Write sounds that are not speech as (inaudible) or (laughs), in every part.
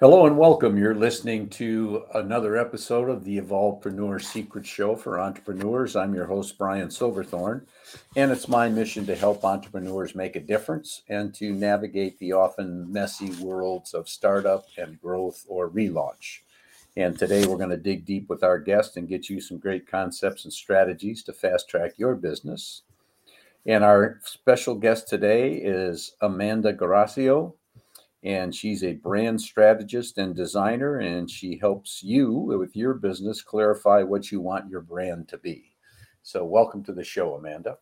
Hello and welcome. You're listening to another episode of the Evolvepreneur Secret Show for entrepreneurs. I'm your host, Brian Silverthorne, and it's my mission to help entrepreneurs make a difference and to navigate the often messy worlds of startup and growth or relaunch. And today we're going to dig deep with our guest and get you some great concepts and strategies to fast track your business. And our special guest today is Amanda Guerassio and she's a brand strategist and designer and she helps you with your business clarify what you want your brand to be. So welcome to the show amanda.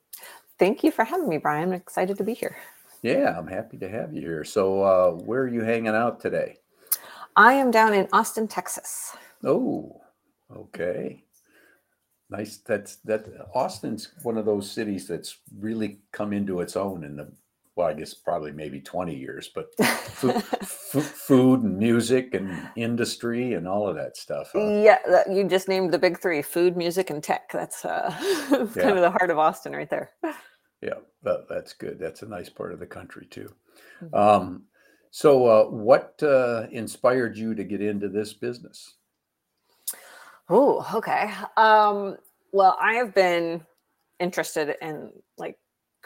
Thank you for having me brian. I'm excited to be here. Yeah i'm happy to have you here. So uh, where are you hanging out today? I am down in austin texas. Oh okay. Nice that's that austin's one of those cities that's really come into its own in the well, I guess probably maybe 20 years, but (laughs) food, food and music and industry and all of that stuff. Huh? Yeah, you just named the big three: food, music, and tech. That's, uh, (laughs) yeah. kind of the heart of Austin, right there. Yeah, that, that's good. That's a nice part of the country too. Mm-hmm. Um, so, uh, what uh, inspired you to get into this business? Oh, okay. Um, well, I have been interested in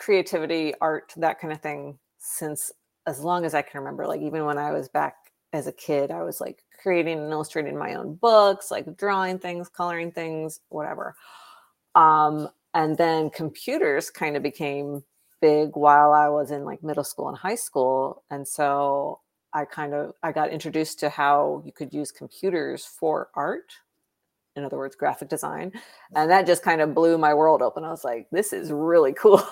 creativity, art, that kind of thing since as long as I can remember. Like even when I was back as a kid, I was like creating and illustrating my own books, like drawing things, coloring things, whatever. Um, and then computers kind of became big while I was in like middle school and high school. And so I kind of I got introduced to how you could use computers for art in other words, graphic design. And that just kind of blew my world open. I was like, this is really cool.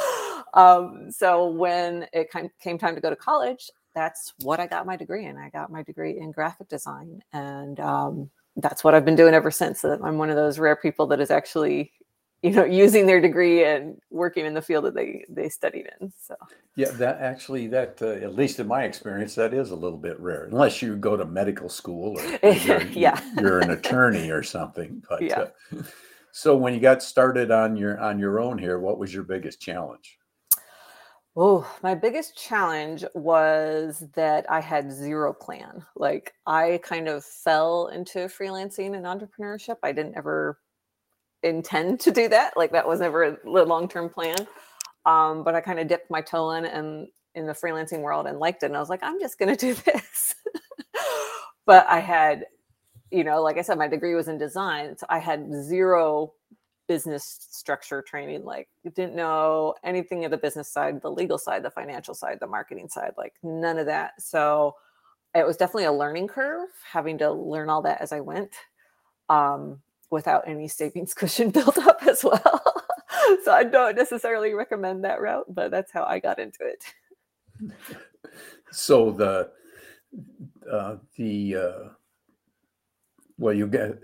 (laughs) um, so when it came time to go to college, that's what I got my degree in. I got my degree in graphic design. And um, that's what I've been doing ever since. So I'm one of those rare people that is actually you know using their degree and working in the field that they they studied in so yeah that actually that uh, at least in my experience that is a little bit rare unless you go to medical school or (laughs) you're, yeah you're an attorney or something but yeah. Uh, so when you got started on your on your own here what was your biggest challenge Oh, my biggest challenge was that I had zero plan. Like I kind of fell into freelancing and entrepreneurship. I didn't ever intend to do that. Like that was never a long term plan. Um, but I kind of dipped my toe in and in the freelancing world and liked it. And I was like, I'm just going (laughs) to do this. but I had, you know, like I said, my degree was in design. So I had zero business structure training. Like didn't know anything of the business side, the legal side, the financial side, the marketing side, like none of that. So it was definitely a learning curve having to learn all that as I went. Um, without any savings (laughs) cushion built up as well. (laughs) so I don't necessarily recommend that route, but that's how I got into it. so the uh, the uh, well, you get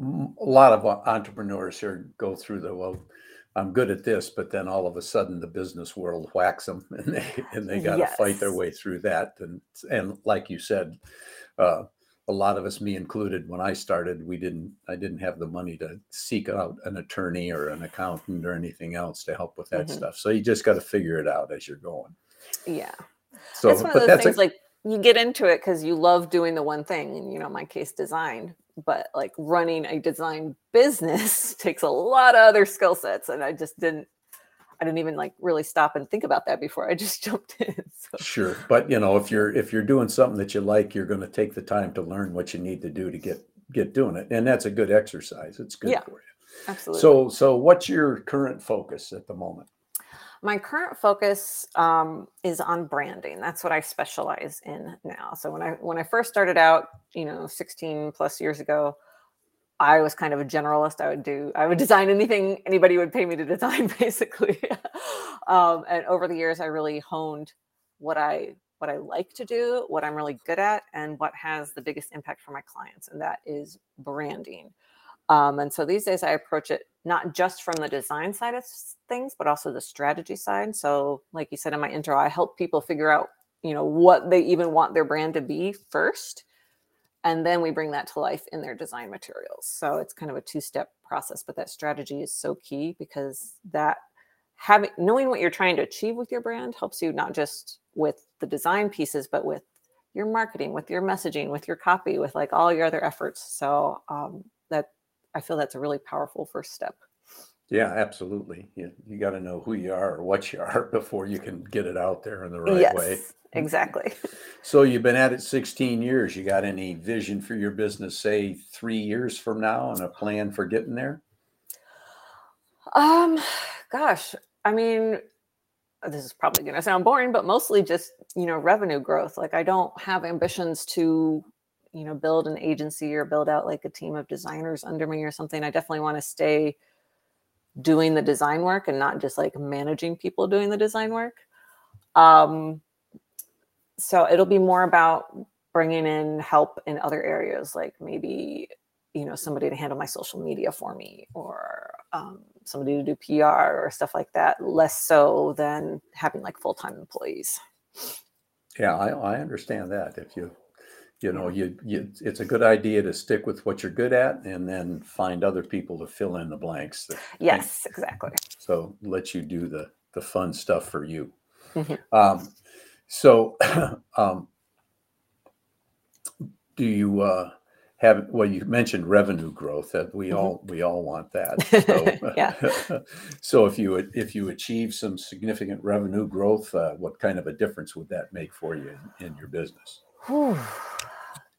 a lot of entrepreneurs here go through the well. I'm good at this, but then all of a sudden the business world whacks them, (laughs) and they and they got to yes. fight their way through that. And and like you said, uh, a lot of us, me included, when I started, we didn't, I didn't have the money to seek out an attorney or an accountant or anything else to help with that mm-hmm. stuff. So you just got to figure it out as you're going. Yeah. So, it's one of those things a, like you get into it because you love doing the one thing, and you know, my case, design. But like running a design business (laughs) takes a lot of other skill sets, and I just didn't I didn't even like really stop and think about that before I just (laughs) jumped in. So. Sure, but you know, if you're if you're doing something that you like, you're going to take the time to learn what you need to do to get get doing it, and that's a good exercise. It's good yeah, for you. Absolutely. So, so what's your current focus at the moment? My current focus um, is on branding. That's what I specialize in now. So when I when I first started out, you know, 16 plus years ago, I was kind of a generalist. I would do, I would design anything anybody would pay me to design, (laughs) basically. um, and over the years, I really honed what I what I like to do, what I'm really good at, and what has the biggest impact for my clients, and that is branding. Um, and so these days, I approach it not just from the design side of things, but also the strategy side. So, like you said in my intro, I help people figure out, you know, what they even want their brand to be first and then we bring that to life in their design materials so it's kind of a two-step process but that strategy is so key because that having knowing what you're trying to achieve with your brand helps you not just with the design pieces but with your marketing, with your messaging, with your copy, with like all your other efforts. So um, that I feel that's a really powerful first step. Yeah, absolutely. You, you got to know who you are or what you are (laughs) before you can get it out there in the right yes, way. Exactly. (laughs) So you've been at it 16 years. You got any vision for your business, say three years from now, and a plan for getting there? Um, gosh, I mean, this is probably going to sound boring, but mostly just you know revenue growth. Like I don't have ambitions to you know build an agency or build out like a team of designers under me or something. I definitely want to stay doing the design work and not just like managing people doing the design work. Um, so it'll be more about bringing in help in other areas, like maybe you know somebody to handle my social media for me or um, somebody to do pr or stuff like that less so than having like full-time employees yeah i, I understand that if you you know you, you it's a good idea to stick with what you're good at and then find other people to fill in the blanks yes think, exactly. So let you do the the fun stuff for you. Mm-hmm. um, so (clears throat) um, do you uh, have well you mentioned revenue growth that we mm-hmm. all we all want that. (laughs) So, yeah. (laughs) so if you if you achieve some significant revenue growth uh, what kind of a difference would that make for you in, in your business Whew.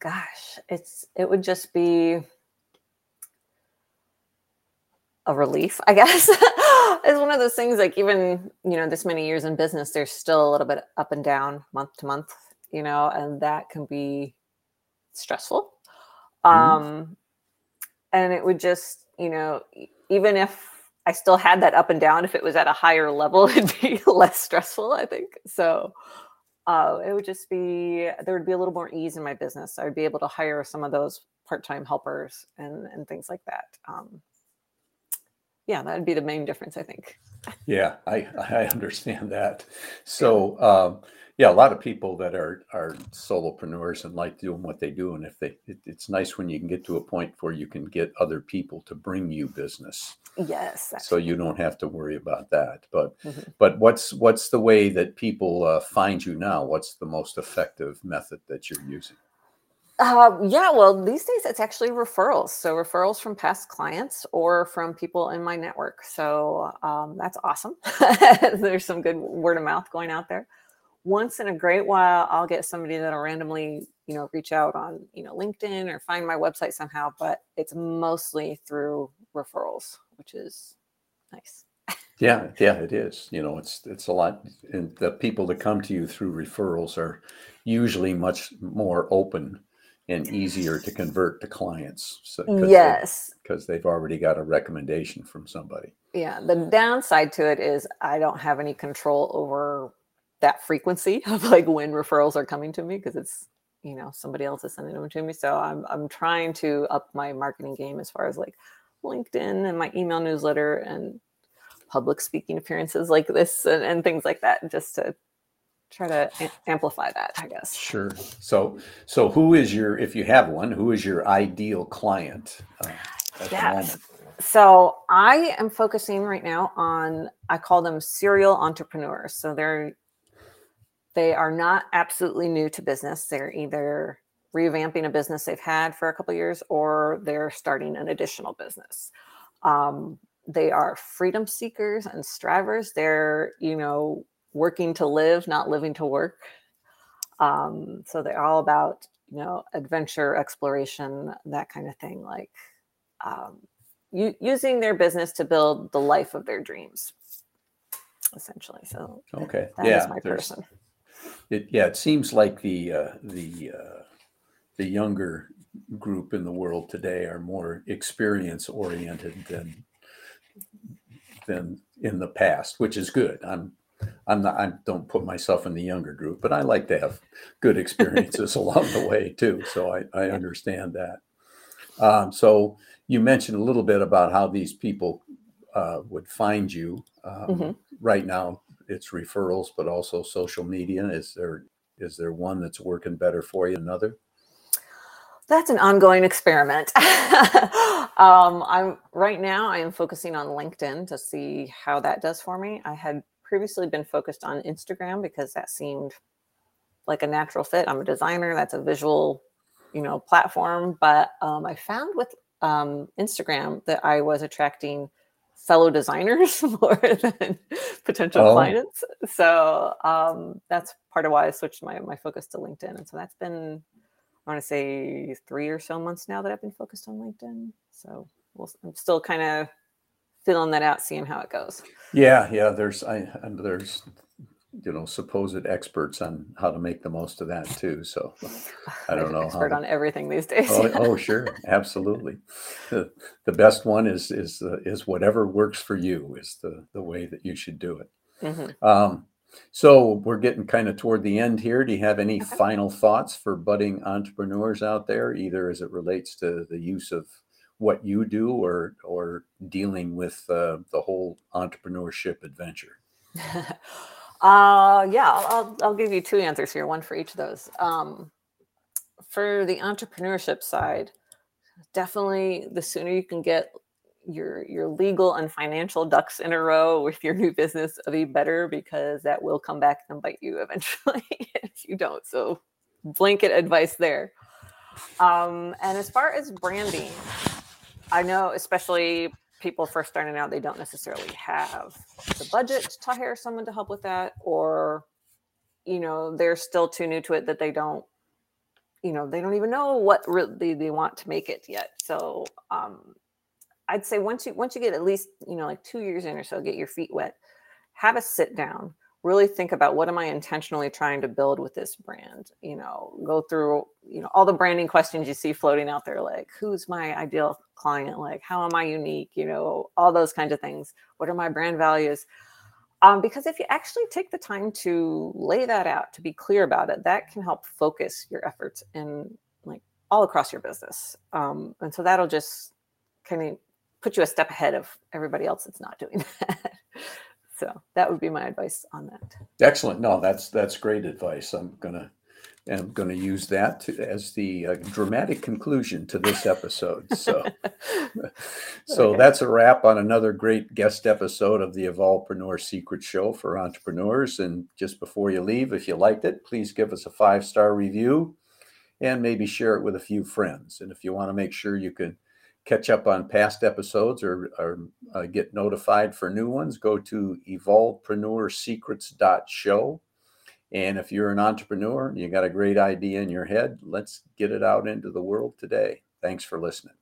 gosh it's it would just be a relief i (laughs) guess it's one of those things like even you know this many years in business there's still a little bit up and down month to month you know and that can be stressful Mm-hmm. Um, and it would just, you know, even if I still had that up and down, if it was at a higher level, (laughs) it'd be (laughs) less stressful, I think. So uh, it would just be, there would be a little more ease in my business. I would be able to hire some of those part time helpers and, and things like that. Um, yeah, that would be the main difference, I think. Yeah, I, I understand that. So, um, yeah, a lot of people that are are solopreneurs and like doing what they do, and if they, it, it's nice when you can get to a point where you can get other people to bring you business. Yes. So you don't have to worry about that. But mm-hmm. but what's what's the way that people uh, find you now? What's the most effective method that you're using? Uh, yeah, well, these days it's actually referrals. So referrals from past clients or from people in my network. So um, that's awesome. (laughs) There's some good word of mouth going out there once in a great while i'll get somebody that'll randomly you know reach out on you know linkedin or find my website somehow but it's mostly through referrals which is nice. Yeah yeah it is. You know it's it's a lot and the people that come to you through referrals are usually much more open and easier to convert to clients so, yes. because they, they've already got a recommendation from somebody. Yeah the downside to it is i don't have any control over that frequency (laughs) of like when referrals are coming to me because it's you know somebody else is sending them to me. So i'm i'm trying to up my marketing game as far as like linkedin and my email newsletter and public speaking appearances like this and, and things like that just to try to a- amplify that i guess. Sure. So so who is your if you have one who is your ideal client uh, yes. so i am focusing right now on i call them serial entrepreneurs. So they're they are not absolutely new to business. They're either revamping a business they've had for a couple years or they're starting an additional business. Um, they are freedom seekers and strivers. They're, you know, working to live, not living to work. Um, so they're all about, you know, adventure, exploration, that kind of thing. Like um, u- using their business to build the life of their dreams, essentially. So okay, that yeah, is my person. It, yeah, it seems like the uh, the uh, the younger group in the world today are more experience oriented than than in the past, which is good. I'm I'm not I don't put myself in the younger group, but I like to have good (laughs) experiences along the way too. So I, I understand that. Um, so you mentioned a little bit about how these people uh, would find you. Um, mm-hmm. Right now, it's referrals, but also social media. Is there is there one that's working better for you than another? That's an ongoing experiment. (laughs) um, I'm right now. I am focusing on LinkedIn to see how that does for me. I had previously been focused on Instagram because that seemed like a natural fit. I'm a designer. That's a visual, you know, platform. But um, I found with um, Instagram that I was attracting fellow designers (laughs) more than potential Oh. clients. So um, that's part of why I switched my my focus to LinkedIn. And so that's been I want to say three or so months now that I've been focused on LinkedIn. So we'll, I'm still kind of filling that out, seeing how it goes. Yeah, yeah. There's I and there's you know supposed experts on how to make the most of that too. So I don't know (laughs) how expert to- on everything these days. oh, oh (laughs) sure, absolutely. The, the best one is is uh, is whatever works for you is the the way that you should do it. Mhm. Um, so we're getting kind of toward the end here. Do you have any Okay. final thoughts for budding entrepreneurs out there, either as it relates to the use of what you do or or dealing with uh, the whole entrepreneurship adventure? (laughs) uh, yeah, I'll, I'll, give you two answers here, one for each of those. Um, for the entrepreneurship side, definitely the sooner you can get your your legal and financial ducks in a row (laughs) with your new business, the better because that will come back and bite you (laughs) eventually if you don't. So, blanket advice there. Um, and as far as branding, I know especially people first starting out, they don't necessarily have the budget to hire someone to help with that, or you know they're still too new to it that they don't you know they don't even know what really they want to make it yet. So um i'd say once you once you get at least you know like two years in or so get your feet wet have a sit down really think about what am i intentionally trying to build with this brand you know go through you know all the branding questions you see floating out there like who's my ideal client? Like how am i unique? You know all those kinds of things. What are my brand values? Um, because if you actually take the time to lay that out to be clear about it that can help focus your efforts in like all across your business. Um, and so that'll just kind of put you a step ahead of everybody else that's not doing (laughs) that so that would be my advice on that Excellent. No, that's that's great advice. I'm gonna I'm gonna use that to, as the uh, dramatic conclusion to this episode. So. (laughs) So Okay. that's a wrap on another great guest episode of the Evolvepreneur Secret Show for entrepreneurs. And just before you leave, if you liked it, please give us a five star review and maybe share it with a few friends. And if you want to make sure you can catch up on past episodes or, or uh, get notified for new ones, go to evolvepreneursecrets.show. And if you're an entrepreneur, and you got a great idea in your head, let's get it out into the world today. Thanks for listening.